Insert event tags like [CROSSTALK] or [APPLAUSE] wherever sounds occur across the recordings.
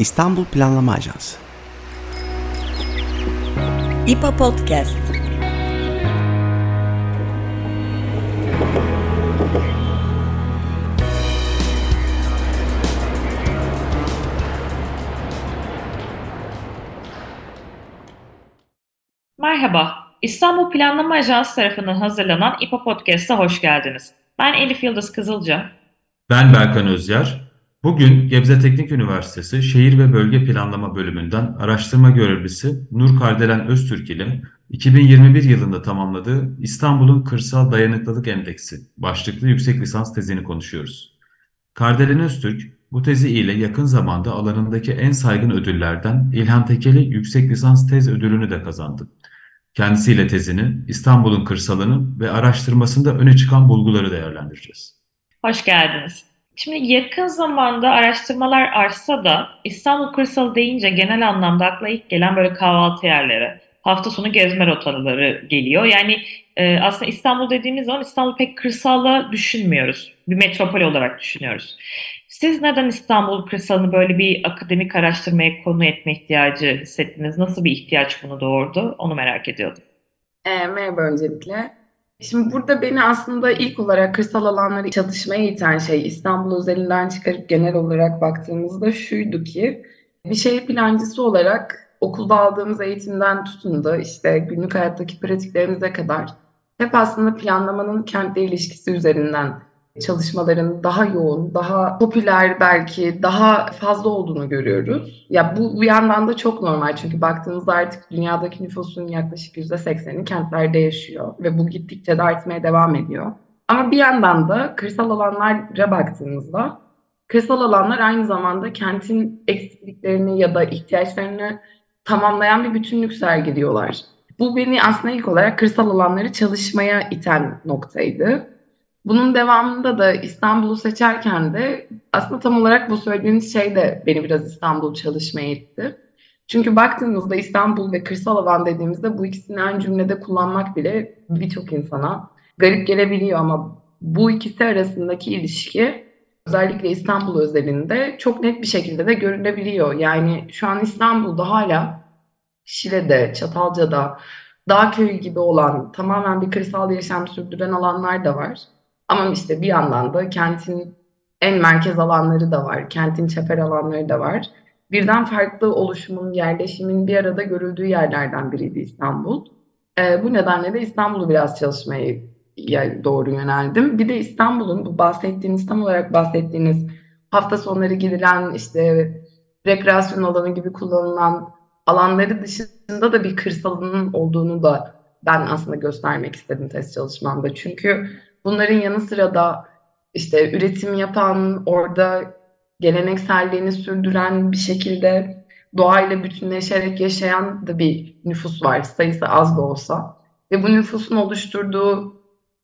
İstanbul Planlama Ajansı İPA Podcast Merhaba, İstanbul Planlama Ajansı tarafından hazırlanan İPA Podcast'a hoş geldiniz. Ben Elif Yıldız Kızılca. Ben Berkan Özyer. Bugün Gebze Teknik Üniversitesi Şehir ve Bölge Planlama Bölümünden araştırma görevlisi Nur Kardelen Öztürk ile 2021 yılında tamamladığı İstanbul'un Kırsal Dayanıklılık Endeksi başlıklı yüksek lisans tezini konuşuyoruz. Kardelen Öztürk, bu tezi ile yakın zamanda alanındaki en saygın ödüllerden İlhan Tekeli Yüksek Lisans Tez Ödülünü de kazandı. Kendisiyle tezini, İstanbul'un kırsalını ve araştırmasında öne çıkan bulguları değerlendireceğiz. Hoş geldiniz. Şimdi yakın zamanda araştırmalar artsa da İstanbul kırsalı deyince genel anlamda akla ilk gelen böyle kahvaltı yerleri, hafta sonu gezme rotaları geliyor. Yani e, aslında İstanbul dediğimiz zaman İstanbul pek kırsalla düşünmüyoruz. Bir metropol olarak düşünüyoruz. Siz neden İstanbul kırsalını böyle bir akademik araştırmaya konu etme ihtiyacı hissettiniz? Nasıl bir ihtiyaç bunu doğurdu? Onu merak ediyordum. E, merhaba öncelikle. Şimdi burada beni aslında ilk olarak kırsal alanları çalışmaya iten şey İstanbul üzerinden çıkarıp genel olarak baktığımızda şuydu ki bir şehir plancısı olarak okulda aldığımız eğitimden tutun da işte günlük hayattaki pratiklerimize kadar hep aslında planlamanın kentle ilişkisi üzerinden çalışmaların daha yoğun, daha popüler belki daha fazla olduğunu görüyoruz. Ya bu bir yandan da çok normal çünkü baktığımızda artık dünyadaki nüfusun yaklaşık %80'i kentlerde yaşıyor ve bu gittikçe de artmaya devam ediyor. Ama bir yandan da kırsal alanlara baktığımızda kırsal alanlar aynı zamanda kentin eksikliklerini ya da ihtiyaçlarını tamamlayan bir bütünlük sergiliyorlar. Bu beni aslında ilk olarak kırsal alanları çalışmaya iten noktaydı. Bunun devamında da İstanbul'u seçerken de aslında tam olarak bu söylediğiniz şey de beni biraz İstanbul çalışmaya itti. Çünkü baktığımızda İstanbul ve kırsal alan dediğimizde bu ikisini aynı cümlede kullanmak bile birçok insana garip gelebiliyor ama bu ikisi arasındaki ilişki özellikle İstanbul özelinde çok net bir şekilde de görülebiliyor. Yani şu an İstanbul'da hala Şile'de, Çatalca'da, Dağköy gibi olan tamamen bir kırsal yaşam sürdüren alanlar da var. Ama işte bir yandan da kentin en merkez alanları da var, kentin çeper alanları da var. Birden farklı oluşumun, yerleşimin bir arada görüldüğü yerlerden biriydi İstanbul. E, bu nedenle de İstanbul'u biraz çalışmaya doğru yöneldim. Bir de İstanbul'un bu bahsettiğiniz, tam olarak bahsettiğiniz hafta sonları gidilen işte rekreasyon alanı gibi kullanılan alanları dışında da bir kırsalının olduğunu da ben aslında göstermek istedim test çalışmamda. Çünkü Bunların yanı sıra da işte üretim yapan, orada gelenekselliğini sürdüren bir şekilde doğayla bütünleşerek yaşayan da bir nüfus var. Sayısı az da olsa. Ve bu nüfusun oluşturduğu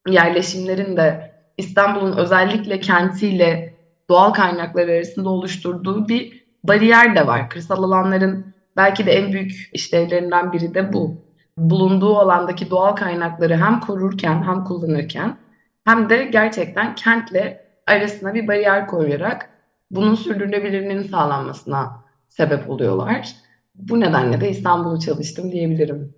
yerleşimlerin de İstanbul'un özellikle kentiyle doğal kaynakları arasında oluşturduğu bir bariyer de var. Kırsal alanların belki de en büyük işlevlerinden biri de bu. Bulunduğu alandaki doğal kaynakları hem korurken hem kullanırken hem de gerçekten kentle arasına bir bariyer koyarak bunun sürdürülebilirliğinin sağlanmasına sebep oluyorlar. Bu nedenle de İstanbul'u çalıştım diyebilirim.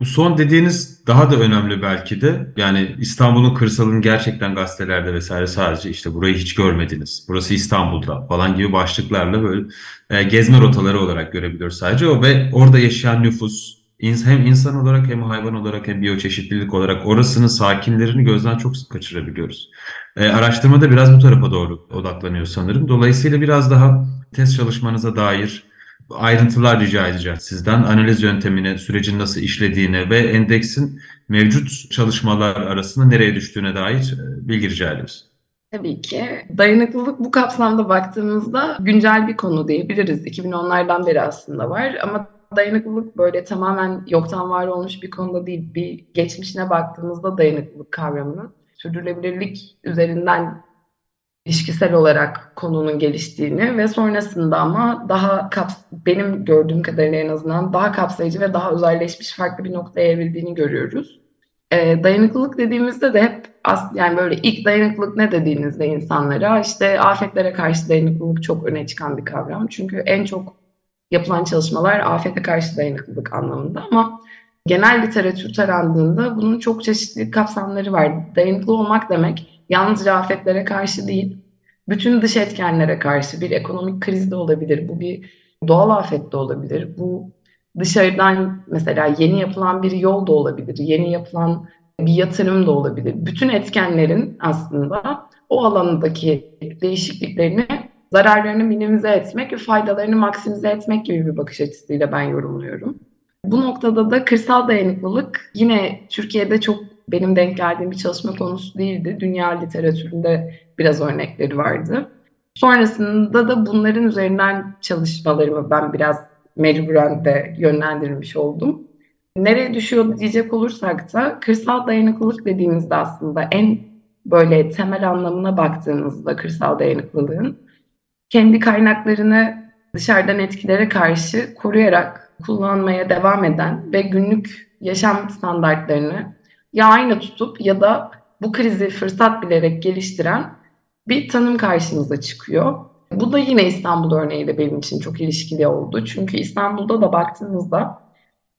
Bu son dediğiniz daha da önemli belki de. Yani İstanbul'un kırsalını gerçekten gazetelerde vesaire sadece işte burayı hiç görmediniz. Burası İstanbul'da falan gibi başlıklarla böyle e, gezme rotaları olarak görebiliyoruz sadece. O ve orada yaşayan nüfus, hem insan olarak hem hayvan olarak hem biyoçeşitlilik olarak orasının sakinlerini gözden çok sık kaçırabiliyoruz. E, araştırmada biraz bu tarafa doğru odaklanıyor sanırım. Dolayısıyla biraz daha test çalışmanıza dair ayrıntılar rica edeceğiz sizden. Analiz yöntemine, sürecin nasıl işlediğine ve endeksin mevcut çalışmalar arasında nereye düştüğüne dair e, bilgi rica ederiz. Tabii ki. Dayanıklılık bu kapsamda baktığımızda güncel bir konu diyebiliriz. 2010'lardan beri aslında var ama dayanıklılık böyle tamamen yoktan var olmuş bir konuda değil. Bir geçmişine baktığımızda dayanıklılık kavramının sürdürülebilirlik üzerinden ilişkisel olarak konunun geliştiğini ve sonrasında ama daha kaps benim gördüğüm kadarıyla en azından daha kapsayıcı ve daha özelleşmiş farklı bir noktaya evrildiğini görüyoruz. E, dayanıklılık dediğimizde de hep as yani böyle ilk dayanıklılık ne dediğinizde insanlara işte afetlere karşı dayanıklılık çok öne çıkan bir kavram. Çünkü en çok yapılan çalışmalar afete karşı dayanıklılık anlamında ama genel literatür tarandığında bunun çok çeşitli kapsamları var. Dayanıklı olmak demek yalnızca afetlere karşı değil, bütün dış etkenlere karşı bir ekonomik kriz de olabilir, bu bir doğal afet de olabilir, bu dışarıdan mesela yeni yapılan bir yol da olabilir, yeni yapılan bir yatırım da olabilir. Bütün etkenlerin aslında o alandaki değişikliklerini, zararlarını minimize etmek ve faydalarını maksimize etmek gibi bir bakış açısıyla ben yorumluyorum. Bu noktada da kırsal dayanıklılık yine Türkiye'de çok benim denk geldiğim bir çalışma konusu değildi. Dünya literatüründe biraz örnekleri vardı. Sonrasında da bunların üzerinden çalışmalarımı ben biraz mecburen de yönlendirilmiş oldum. Nereye düşüyor diyecek olursak da kırsal dayanıklılık dediğimizde aslında en böyle temel anlamına baktığımızda kırsal dayanıklılığın kendi kaynaklarını dışarıdan etkilere karşı koruyarak kullanmaya devam eden ve günlük yaşam standartlarını ya aynı tutup ya da bu krizi fırsat bilerek geliştiren bir tanım karşımıza çıkıyor. Bu da yine İstanbul örneğiyle benim için çok ilişkili oldu. Çünkü İstanbul'da da baktığınızda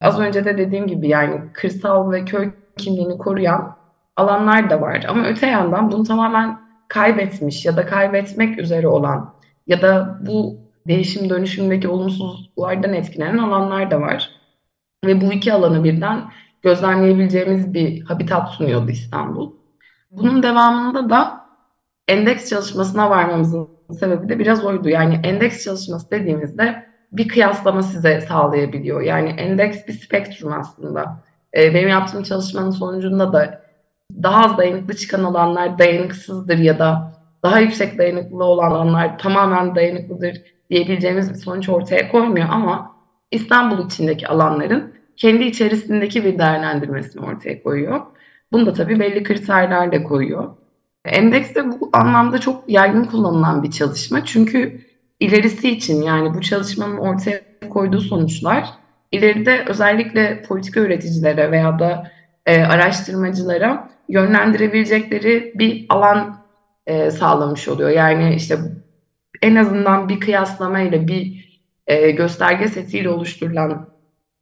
az önce de dediğim gibi yani kırsal ve köy kimliğini koruyan alanlar da var. Ama öte yandan bunu tamamen kaybetmiş ya da kaybetmek üzere olan ya da bu değişim dönüşümdeki olumsuzluklardan etkilenen alanlar da var. Ve bu iki alanı birden gözlemleyebileceğimiz bir habitat sunuyordu İstanbul. Bunun devamında da endeks çalışmasına varmamızın sebebi de biraz oydu. Yani endeks çalışması dediğimizde bir kıyaslama size sağlayabiliyor. Yani endeks bir spektrum aslında. Ee, benim yaptığım çalışmanın sonucunda da daha az dayanıklı çıkan alanlar dayanıksızdır ya da daha yüksek dayanıklı olan alanlar tamamen dayanıklıdır diyebileceğimiz bir sonuç ortaya koymuyor ama İstanbul içindeki alanların kendi içerisindeki bir değerlendirmesini ortaya koyuyor. Bunu da tabii belli kriterler de koyuyor. Endeks de bu anlamda çok yaygın kullanılan bir çalışma. Çünkü ilerisi için yani bu çalışmanın ortaya koyduğu sonuçlar ileride özellikle politika üreticilere veya da e, araştırmacılara yönlendirebilecekleri bir alan e, sağlamış oluyor. Yani işte en azından bir kıyaslama ile bir e, gösterge setiyle oluşturulan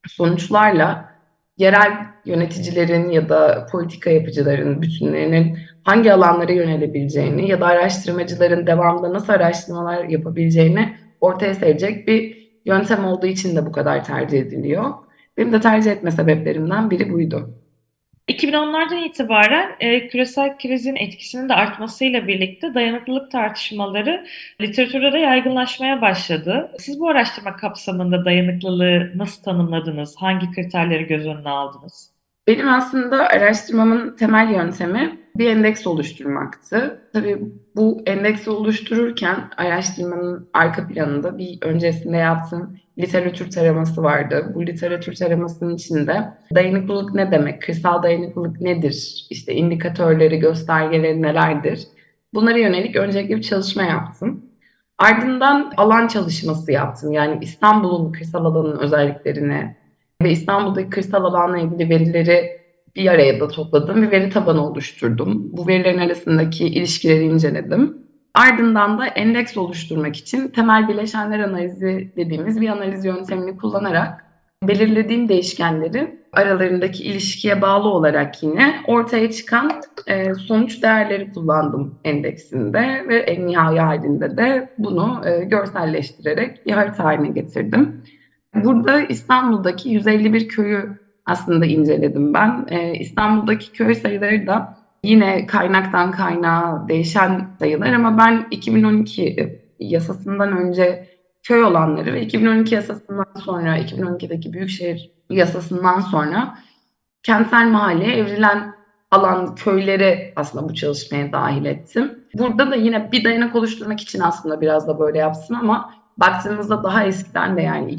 sonuçlarla yerel yöneticilerin ya da politika yapıcıların bütünlerinin hangi alanlara yönelebileceğini ya da araştırmacıların devamında nasıl araştırmalar yapabileceğini ortaya serecek bir yöntem olduğu için de bu kadar tercih ediliyor. Benim de tercih etme sebeplerimden biri buydu. 2010'lardan itibaren e, küresel krizin etkisinin de artmasıyla birlikte dayanıklılık tartışmaları literatürde de yaygınlaşmaya başladı. Siz bu araştırma kapsamında dayanıklılığı nasıl tanımladınız? Hangi kriterleri göz önüne aldınız? Benim aslında araştırmamın temel yöntemi bir endeks oluşturmaktı. Tabii bu endeksi oluştururken araştırmanın arka planında bir öncesinde yaptığım literatür taraması vardı. Bu literatür taramasının içinde dayanıklılık ne demek, kırsal dayanıklılık nedir, işte indikatörleri, göstergeleri nelerdir? Bunlara yönelik öncelikle bir çalışma yaptım. Ardından alan çalışması yaptım. Yani İstanbul'un kırsal alanının özelliklerini ve İstanbul'daki kırsal alanla ilgili verileri bir araya da topladım. Bir veri tabanı oluşturdum. Bu verilerin arasındaki ilişkileri inceledim. Ardından da endeks oluşturmak için temel bileşenler analizi dediğimiz bir analiz yöntemini kullanarak belirlediğim değişkenleri aralarındaki ilişkiye bağlı olarak yine ortaya çıkan e, sonuç değerleri kullandım endeksinde ve en nihai halinde de bunu e, görselleştirerek bir harita haline getirdim. Burada İstanbul'daki 151 köyü aslında inceledim ben. E, İstanbul'daki köy sayıları da yine kaynaktan kaynağa değişen sayılar ama ben 2012 yasasından önce köy olanları ve 2012 yasasından sonra 2012'deki büyükşehir yasasından sonra kentsel mahalleye evrilen alan köyleri aslında bu çalışmaya dahil ettim. Burada da yine bir dayanak oluşturmak için aslında biraz da böyle yapsın ama baktığımızda daha eskiden de yani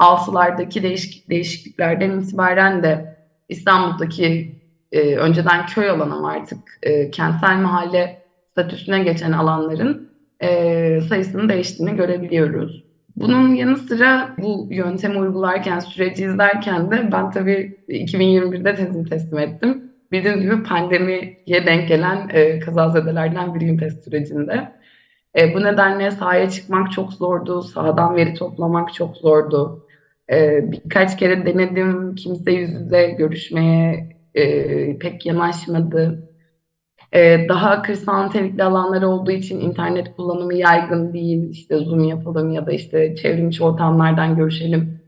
2006'lardaki değişik, değişikliklerden itibaren de İstanbul'daki e, önceden köy ama artık e, kentsel mahalle statüsüne geçen alanların e, sayısının değiştiğini görebiliyoruz. Bunun yanı sıra bu yöntemi uygularken, süreci izlerken de ben tabii 2021'de tezimi teslim ettim. Bildiğiniz gibi pandemiye denk gelen e, kazazedelerden biriyim test sürecinde. E, bu nedenle sahaya çıkmak çok zordu, sahadan veri toplamak çok zordu. E, birkaç kere denedim, kimse yüz yüze görüşmeye e, pek yanaşmadı. E, daha kırsal nitelikli alanlar olduğu için internet kullanımı yaygın değil. İşte Zoom yapalım ya da işte çevrimiçi ortamlardan görüşelim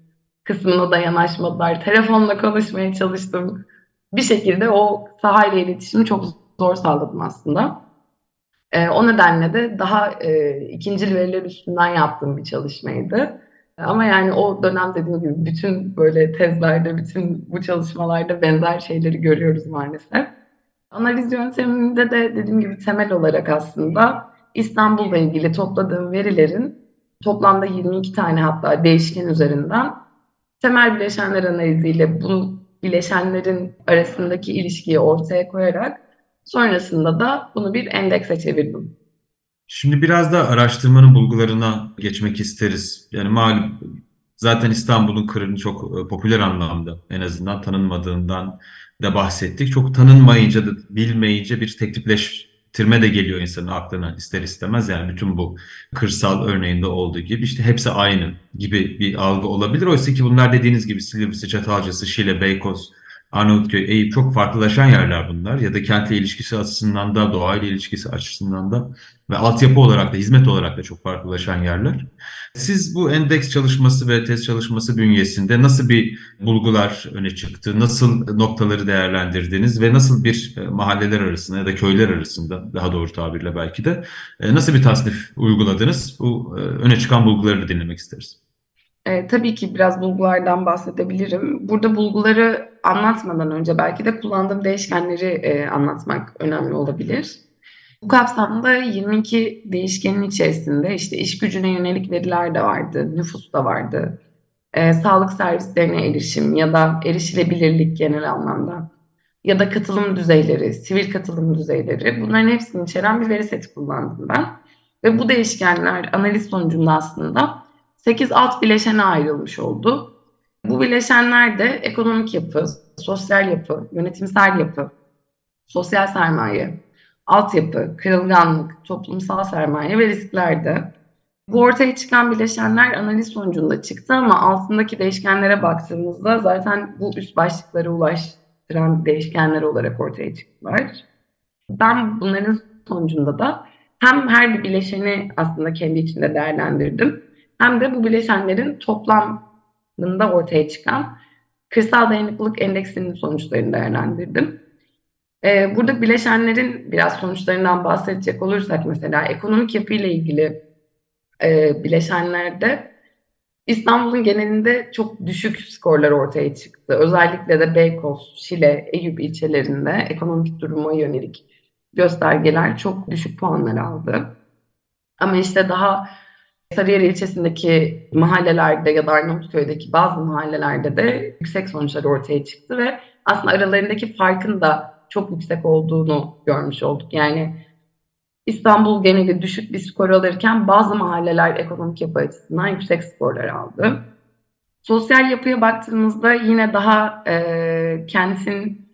kısmına da yanaşmadılar. Telefonla konuşmaya çalıştım. Bir şekilde o sahayla iletişimi çok zor sağladım aslında. E, o nedenle de daha e, ikincil veriler üstünden yaptığım bir çalışmaydı. Ama yani o dönem dediğim gibi bütün böyle tezlerde, bütün bu çalışmalarda benzer şeyleri görüyoruz maalesef. Analiz yönteminde de dediğim gibi temel olarak aslında İstanbul'la ilgili topladığım verilerin toplamda 22 tane hatta değişken üzerinden temel bileşenler analiziyle bu bileşenlerin arasındaki ilişkiyi ortaya koyarak sonrasında da bunu bir endekse çevirdim. Şimdi biraz da araştırmanın bulgularına geçmek isteriz. Yani malum zaten İstanbul'un kırını çok e, popüler anlamda en azından tanınmadığından da bahsettik. Çok tanınmayınca da bilmeyince bir teklifleştirme de geliyor insanın aklına ister istemez. Yani bütün bu kırsal örneğinde olduğu gibi işte hepsi aynı gibi bir algı olabilir. Oysa ki bunlar dediğiniz gibi Silivri, Çatalcası, Şile, Beykoz, Arnavutköy, Eyüp çok farklılaşan yerler bunlar. Ya da kentle ilişkisi açısından da, doğayla ilişkisi açısından da ve altyapı olarak da, hizmet olarak da çok farklılaşan yerler. Siz bu endeks çalışması ve test çalışması bünyesinde nasıl bir bulgular öne çıktı, nasıl noktaları değerlendirdiniz ve nasıl bir e, mahalleler arasında ya da köyler arasında, daha doğru tabirle belki de, e, nasıl bir tasnif uyguladınız? Bu e, öne çıkan bulguları da dinlemek isteriz. E, tabii ki biraz bulgulardan bahsedebilirim. Burada bulguları anlatmadan önce belki de kullandığım değişkenleri e, anlatmak önemli olabilir. Bu kapsamda 22 değişkenin içerisinde işte iş gücüne yönelik veriler de vardı, nüfus da vardı, e, sağlık servislerine erişim ya da erişilebilirlik genel anlamda ya da katılım düzeyleri, sivil katılım düzeyleri bunların hepsini içeren bir veri seti kullandım ben. Ve bu değişkenler analiz sonucunda aslında 8 alt bileşene ayrılmış oldu. Bu bileşenler de ekonomik yapı, sosyal yapı, yönetimsel yapı, sosyal sermaye, altyapı, kırılganlık, toplumsal sermaye ve risklerde. Bu ortaya çıkan bileşenler analiz sonucunda çıktı ama altındaki değişkenlere baktığımızda zaten bu üst başlıklara ulaştıran değişkenler olarak ortaya çıktılar. Ben bunların sonucunda da hem her bir bileşeni aslında kendi içinde değerlendirdim hem de bu bileşenlerin toplamında ortaya çıkan kırsal dayanıklılık endeksinin sonuçlarını değerlendirdim. Ee, burada bileşenlerin biraz sonuçlarından bahsedecek olursak mesela ekonomik yapıyla ilgili e, bileşenlerde İstanbul'un genelinde çok düşük skorlar ortaya çıktı. Özellikle de Beykoz, Şile, Eyüp ilçelerinde ekonomik duruma yönelik göstergeler çok düşük puanlar aldı. Ama işte daha Sarıyer ilçesindeki mahallelerde ya da Arnavutköy'deki bazı mahallelerde de yüksek sonuçlar ortaya çıktı ve aslında aralarındaki farkın da çok yüksek olduğunu görmüş olduk. Yani İstanbul geneli düşük bir skor alırken bazı mahalleler ekonomik yapı açısından yüksek skorlar aldı. Sosyal yapıya baktığımızda yine daha e, kentin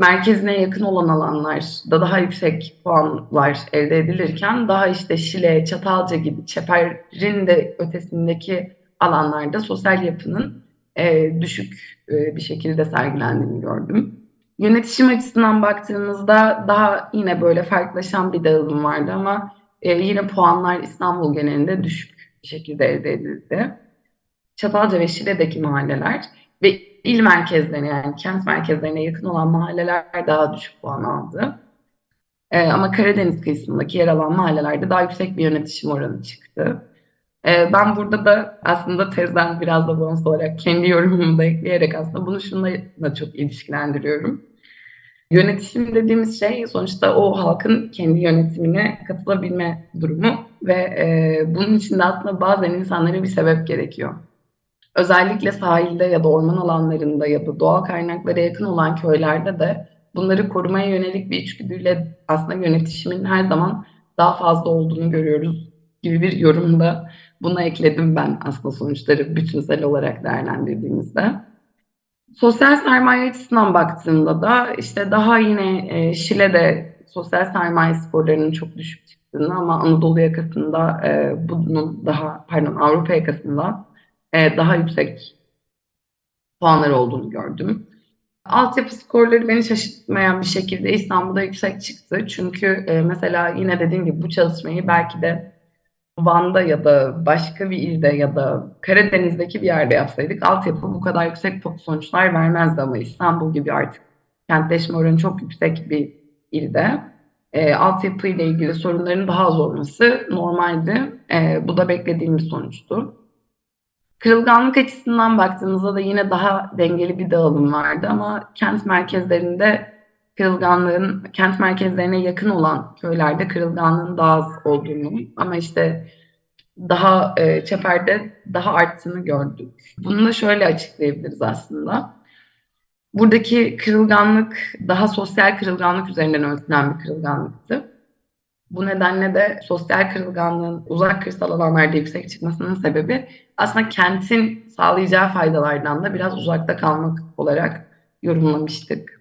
merkezine yakın olan alanlarda daha yüksek puanlar elde edilirken daha işte Şile, Çatalca gibi Çeper'in de ötesindeki alanlarda sosyal yapının e, düşük e, bir şekilde sergilendiğini gördüm. Yönetişim açısından baktığımızda daha yine böyle farklılaşan bir dağılım vardı ama e, yine puanlar İstanbul genelinde düşük bir şekilde elde edildi. Çatalca ve Şile'deki mahalleler ve il merkezlerine yani kent merkezlerine yakın olan mahalleler daha düşük puan aldı. Ee, ama Karadeniz kıyısındaki yer alan mahallelerde daha yüksek bir yönetişim oranı çıktı. Ee, ben burada da aslında tezden biraz da bonus olarak kendi yorumumu da ekleyerek aslında bunu şununla çok ilişkilendiriyorum. Yönetişim dediğimiz şey sonuçta o halkın kendi yönetimine katılabilme durumu ve e, bunun için de aslında bazen insanlara bir sebep gerekiyor. Özellikle sahilde ya da orman alanlarında ya da doğal kaynaklara yakın olan köylerde de bunları korumaya yönelik bir içgüdüyle aslında yönetişimin her zaman daha fazla olduğunu görüyoruz gibi bir yorumda buna ekledim ben aslında sonuçları bütünsel olarak değerlendirdiğimizde. Sosyal sermaye açısından baktığımda da işte daha yine e, Şile'de sosyal sermaye sporlarının çok düşük çıktığını ama Anadolu yakasında e, bunun daha pardon Avrupa yakasında e, daha yüksek puanlar olduğunu gördüm. Altyapı skorları beni şaşırtmayan bir şekilde İstanbul'da yüksek çıktı. Çünkü e, mesela yine dediğim gibi bu çalışmayı belki de Van'da ya da başka bir ilde ya da Karadeniz'deki bir yerde yapsaydık altyapı bu kadar yüksek sonuçlar vermezdi ama İstanbul gibi artık kentleşme oranı çok yüksek bir ilde e, altyapı ile ilgili sorunların daha az olması normaldi. E, bu da beklediğimiz sonuçtu. Kırılganlık açısından baktığımızda da yine daha dengeli bir dağılım vardı ama kent merkezlerinde kırılganlığın kent merkezlerine yakın olan köylerde kırılganlığın daha az olduğunu ama işte daha e, çeperde daha arttığını gördük. Bunu da şöyle açıklayabiliriz aslında. Buradaki kırılganlık daha sosyal kırılganlık üzerinden ölçülen bir kırılganlıktı. Bu nedenle de sosyal kırılganlığın uzak kırsal alanlarda yüksek çıkmasının sebebi aslında kentin sağlayacağı faydalardan da biraz uzakta kalmak olarak yorumlamıştık.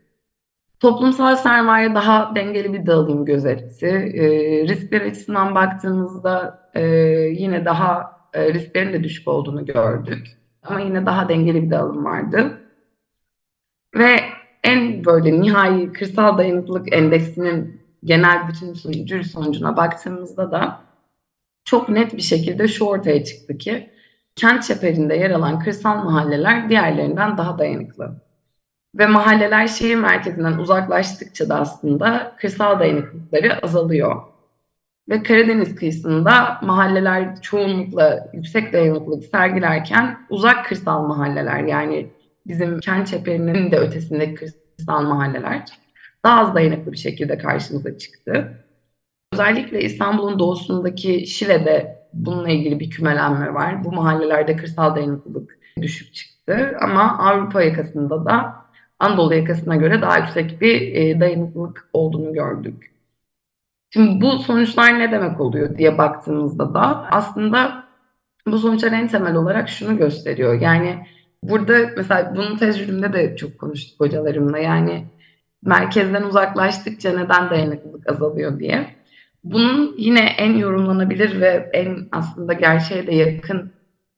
Toplumsal sermaye daha dengeli bir dağılım gözetti. E, riskler açısından baktığımızda e, yine daha e, risklerin de düşük olduğunu gördük. Ama yine daha dengeli bir dağılım vardı. Ve en böyle nihai kırsal dayanıklılık endeksinin genel bütün sonucu sonucuna baktığımızda da çok net bir şekilde şu ortaya çıktı ki kent çeperinde yer alan kırsal mahalleler diğerlerinden daha dayanıklı. Ve mahalleler şehir merkezinden uzaklaştıkça da aslında kırsal dayanıklılıkları azalıyor. Ve Karadeniz kıyısında mahalleler çoğunlukla yüksek dayanıklılık sergilerken uzak kırsal mahalleler yani bizim kent çeperinin de ötesindeki kırsal mahalleler daha az dayanıklı bir şekilde karşımıza çıktı. Özellikle İstanbul'un doğusundaki Şile'de bununla ilgili bir kümelenme var. Bu mahallelerde kırsal dayanıklılık düşük çıktı ama Avrupa yakasında da Anadolu yakasına göre daha yüksek bir e, dayanıklılık olduğunu gördük. Şimdi bu sonuçlar ne demek oluyor diye baktığımızda da aslında bu sonuçlar en temel olarak şunu gösteriyor. Yani burada mesela bunun tecrübemde de çok konuştuk hocalarımla. Yani merkezden uzaklaştıkça neden dayanıklılık azalıyor diye. Bunun yine en yorumlanabilir ve en aslında gerçeğe de yakın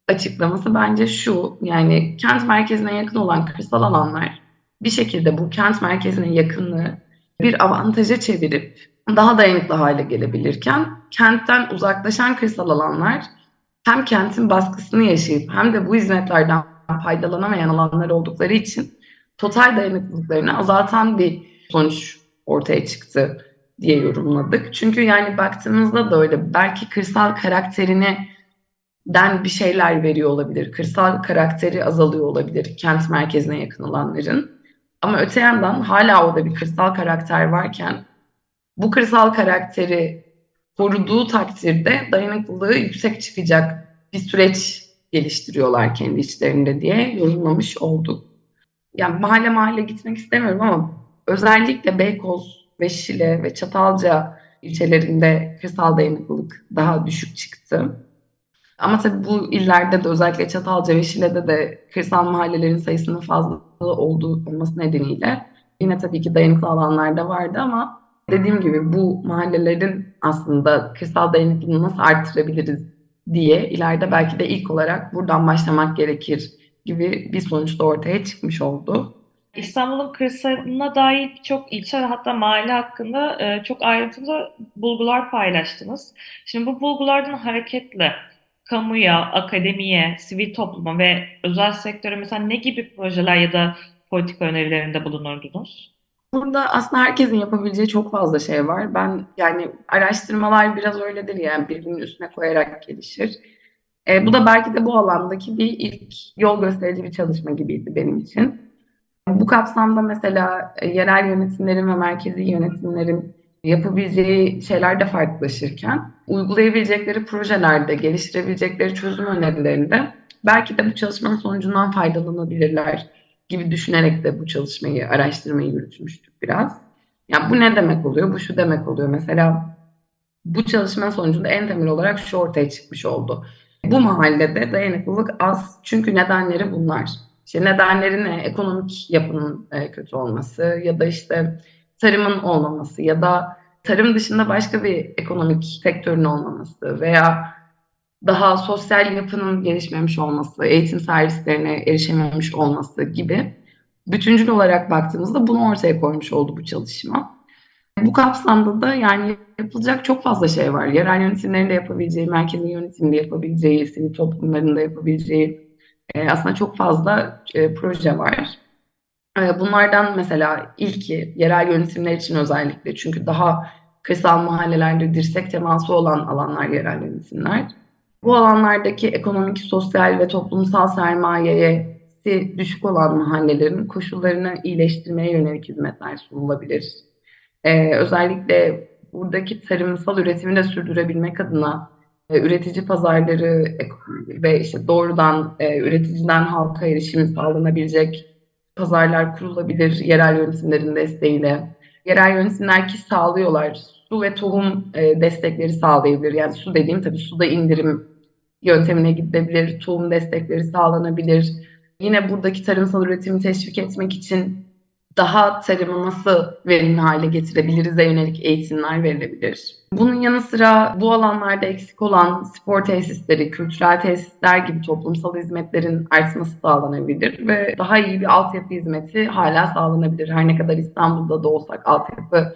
açıklaması bence şu. Yani kent merkezine yakın olan kırsal alanlar bir şekilde bu kent merkezine yakınlığı bir avantaja çevirip daha dayanıklı hale gelebilirken kentten uzaklaşan kırsal alanlar hem kentin baskısını yaşayıp hem de bu hizmetlerden faydalanamayan alanlar oldukları için total dayanıklılıklarını azaltan bir sonuç ortaya çıktı diye yorumladık. Çünkü yani baktığımızda da öyle belki kırsal karakterini den bir şeyler veriyor olabilir. Kırsal karakteri azalıyor olabilir kent merkezine yakın olanların. Ama öte yandan hala orada bir kırsal karakter varken bu kırsal karakteri koruduğu takdirde dayanıklılığı yüksek çıkacak bir süreç geliştiriyorlar kendi içlerinde diye yorumlamış olduk. Yani mahalle mahalle gitmek istemiyorum ama özellikle Beykoz ve Şile ve Çatalca ilçelerinde kırsal dayanıklılık daha düşük çıktı. Ama tabii bu illerde de özellikle Çatalca ve Şile'de de kırsal mahallelerin sayısının fazla olduğu olması nedeniyle yine tabii ki dayanıklı alanlar da vardı ama dediğim gibi bu mahallelerin aslında kırsal dayanıklılığını nasıl arttırabiliriz diye ileride belki de ilk olarak buradan başlamak gerekir gibi bir sonuç da ortaya çıkmış oldu. İstanbul'un kırsalına dair birçok ilçe ve hatta mahalle hakkında e, çok ayrıntılı bulgular paylaştınız. Şimdi bu bulgulardan hareketle kamuya, akademiye, sivil topluma ve özel sektöre mesela ne gibi projeler ya da politika önerilerinde bulunurdunuz? Burada aslında herkesin yapabileceği çok fazla şey var. Ben yani araştırmalar biraz öyledir yani birbirinin üstüne koyarak gelişir. E, bu da belki de bu alandaki bir ilk yol gösterici bir çalışma gibiydi benim için. Bu kapsamda mesela e, yerel yönetimlerin ve merkezi yönetimlerin yapabileceği şeyler de farklılaşırken uygulayabilecekleri projelerde, geliştirebilecekleri çözüm önerilerinde belki de bu çalışmanın sonucundan faydalanabilirler gibi düşünerek de bu çalışmayı, araştırmayı yürütmüştük biraz. Ya bu ne demek oluyor? Bu şu demek oluyor. Mesela bu çalışmanın sonucunda en temel olarak şu ortaya çıkmış oldu. Bu mahallede dayanıklılık az çünkü nedenleri bunlar. İşte nedenleri ne? Ekonomik yapının e, kötü olması ya da işte tarımın olmaması ya da tarım dışında başka bir ekonomik sektörün olmaması veya daha sosyal yapının gelişmemiş olması, eğitim servislerine erişememiş olması gibi bütüncül olarak baktığımızda bunu ortaya koymuş oldu bu çalışma. Bu kapsamda da yani yapılacak çok fazla şey var. Yerel yönetimlerin de yapabileceği, merkezi yönetimin de yapabileceği, sivil toplumların da yapabileceği e, aslında çok fazla e, proje var. E, bunlardan mesela ilki yerel yönetimler için özellikle çünkü daha kırsal mahallelerde dirsek teması olan alanlar yerel yönetimler. Bu alanlardaki ekonomik, sosyal ve toplumsal sermayesi düşük olan mahallelerin koşullarını iyileştirmeye yönelik hizmetler sunulabilir. Ee, özellikle buradaki tarımsal üretimi de sürdürebilmek adına e, üretici pazarları ve işte doğrudan e, üreticiden halka erişim sağlanabilecek pazarlar kurulabilir yerel yönetimlerin desteğiyle. Yerel yönetimler ki sağlıyorlar. Su ve tohum e, destekleri sağlayabilir. Yani su dediğim tabii suda indirim yöntemine gidebilir. Tohum destekleri sağlanabilir. Yine buradaki tarımsal üretimi teşvik etmek için daha tarımı nasıl verimli hale getirebiliriz yönelik eğitimler verilebilir. Bunun yanı sıra bu alanlarda eksik olan spor tesisleri, kültürel tesisler gibi toplumsal hizmetlerin artması sağlanabilir ve daha iyi bir altyapı hizmeti hala sağlanabilir. Her ne kadar İstanbul'da da olsak altyapı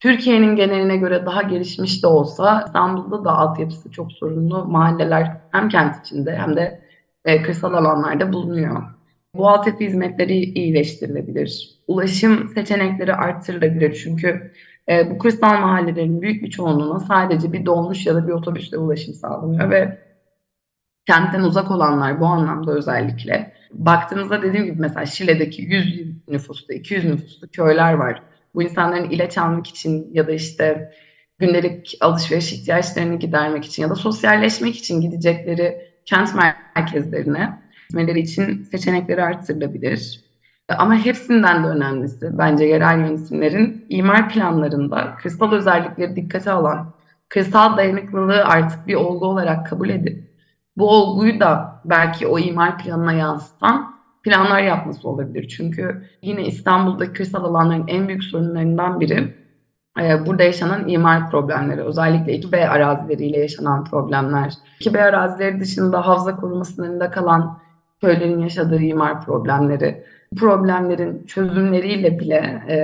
Türkiye'nin geneline göre daha gelişmiş de olsa İstanbul'da da altyapısı çok sorunlu mahalleler hem kent içinde hem de e, kırsal alanlarda bulunuyor. Bu altyapı hizmetleri iyileştirilebilir. Ulaşım seçenekleri arttırılabilir çünkü e, bu kırsal mahallelerin büyük bir çoğunluğuna sadece bir dolmuş ya da bir otobüsle ulaşım sağlanıyor ve kentten uzak olanlar bu anlamda özellikle baktığınızda dediğim gibi mesela Şile'deki 100 nüfuslu, 200 nüfuslu köyler var. Bu insanların ilaç almak için ya da işte gündelik alışveriş ihtiyaçlarını gidermek için ya da sosyalleşmek için gidecekleri kent merkezlerine gitmeleri için seçenekleri arttırılabilir. Ama hepsinden de önemlisi bence yerel yönetimlerin imar planlarında kırsal özellikleri dikkate alan, kırsal dayanıklılığı artık bir olgu olarak kabul edip bu olguyu da belki o imar planına yansıtan planlar yapması olabilir. Çünkü yine İstanbul'daki kırsal alanların en büyük sorunlarından biri e, burada yaşanan imar problemleri. Özellikle 2B arazileriyle yaşanan problemler. 2B arazileri dışında havza koruma sınırında kalan köylerin yaşadığı imar problemleri. Problemlerin çözümleriyle bile e,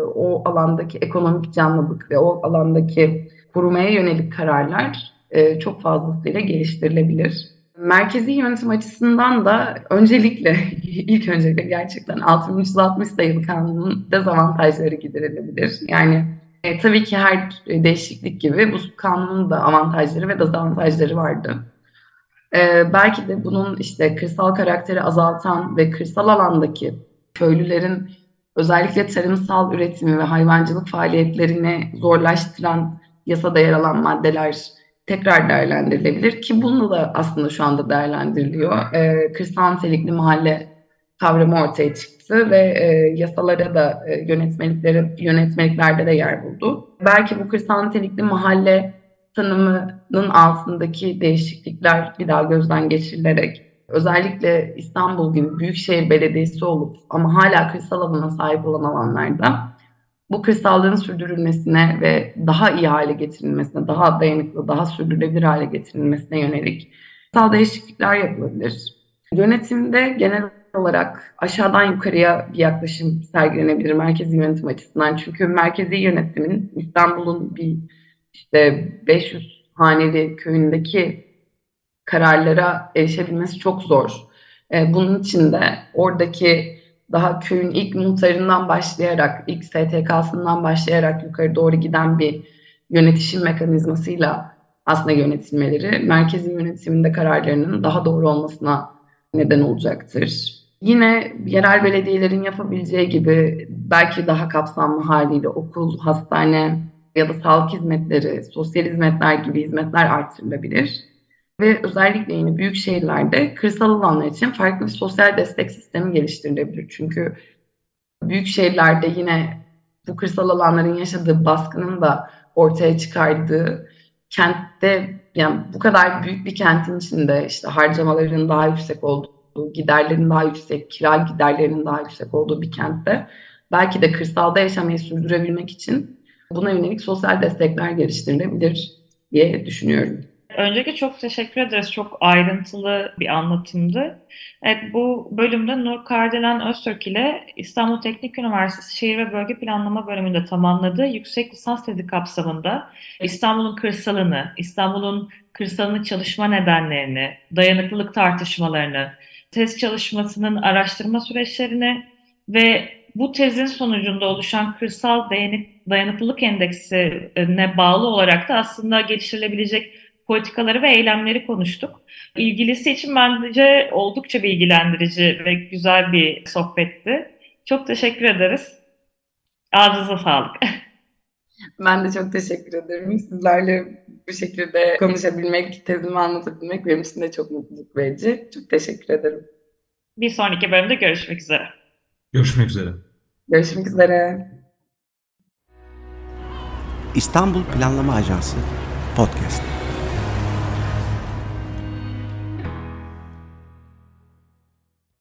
o alandaki ekonomik canlılık ve o alandaki korumaya yönelik kararlar e, çok fazlasıyla geliştirilebilir. Merkezi yönetim açısından da öncelikle, [LAUGHS] ilk öncelikle gerçekten 6360 sayılı kanunun dezavantajları giderilebilir. Yani e, tabii ki her değişiklik gibi bu kanunun da avantajları ve dezavantajları vardı. E, belki de bunun işte kırsal karakteri azaltan ve kırsal alandaki köylülerin özellikle tarımsal üretimi ve hayvancılık faaliyetlerini zorlaştıran yasada yer alan maddeler tekrar değerlendirilebilir ki bunu da aslında şu anda değerlendiriliyor. E, kırsal nitelikli mahalle kavramı ortaya çıktı ve e, yasalara da e, yönetmeliklere, yönetmeliklerde de yer buldu. Belki bu kırsal nitelikli mahalle tanımının altındaki değişiklikler bir daha gözden geçirilerek özellikle İstanbul gibi büyükşehir belediyesi olup ama hala kırsal alana sahip olan alanlarda bu kırsallığın sürdürülmesine ve daha iyi hale getirilmesine, daha dayanıklı, daha sürdürülebilir hale getirilmesine yönelik kırsal değişiklikler yapılabilir. Yönetimde genel olarak aşağıdan yukarıya bir yaklaşım sergilenebilir merkezi yönetim açısından. Çünkü merkezi yönetimin İstanbul'un bir işte 500 haneli köyündeki kararlara erişebilmesi çok zor. Ee, bunun için de oradaki daha köyün ilk muhtarından başlayarak, ilk STK'sından başlayarak yukarı doğru giden bir yönetişim mekanizmasıyla aslında yönetilmeleri merkezi yönetiminde kararlarının daha doğru olmasına neden olacaktır. Yine yerel belediyelerin yapabileceği gibi belki daha kapsamlı haliyle okul, hastane ya da sağlık hizmetleri, sosyal hizmetler gibi hizmetler artırılabilir. Ve özellikle yine büyük şehirlerde kırsal alanlar için farklı bir sosyal destek sistemi geliştirilebilir. Çünkü büyük şehirlerde yine bu kırsal alanların yaşadığı baskının da ortaya çıkardığı kentte Yani bu kadar büyük bir kentin içinde işte harcamaların daha yüksek olduğu, giderlerin daha yüksek, kira giderlerinin daha yüksek olduğu bir kentte belki de kırsalda yaşamayı sürdürebilmek için buna yönelik sosyal destekler geliştirilebilir diye düşünüyorum. Öncelikle çok teşekkür ederiz. Çok ayrıntılı bir anlatımdı. Evet, bu bölümde Nur Kardelen Öztürk ile İstanbul Teknik Üniversitesi Şehir ve Bölge Planlama bölümünde tamamladığı yüksek lisans tezi kapsamında İstanbul'un kırsalını, İstanbul'un kırsalını çalışma nedenlerini, dayanıklılık tartışmalarını, tez çalışmasının araştırma süreçlerini ve bu tezin sonucunda oluşan kırsal dayanıklılık endeksine bağlı olarak da aslında geliştirilebilecek politikaları ve eylemleri konuştuk. İlgilisi için bence oldukça bilgilendirici ve güzel bir sohbetti. Çok teşekkür ederiz. Ağzınıza sağlık. [LAUGHS] Ben de çok teşekkür ederim. Sizlerle bu şekilde konuşabilmek, tezimi anlatabilmek benim için de çok mutluluk verici. Çok teşekkür ederim. Bir sonraki bölümde görüşmek üzere. Görüşmek üzere. Görüşmek üzere. İstanbul Planlama Ajansı Podcast.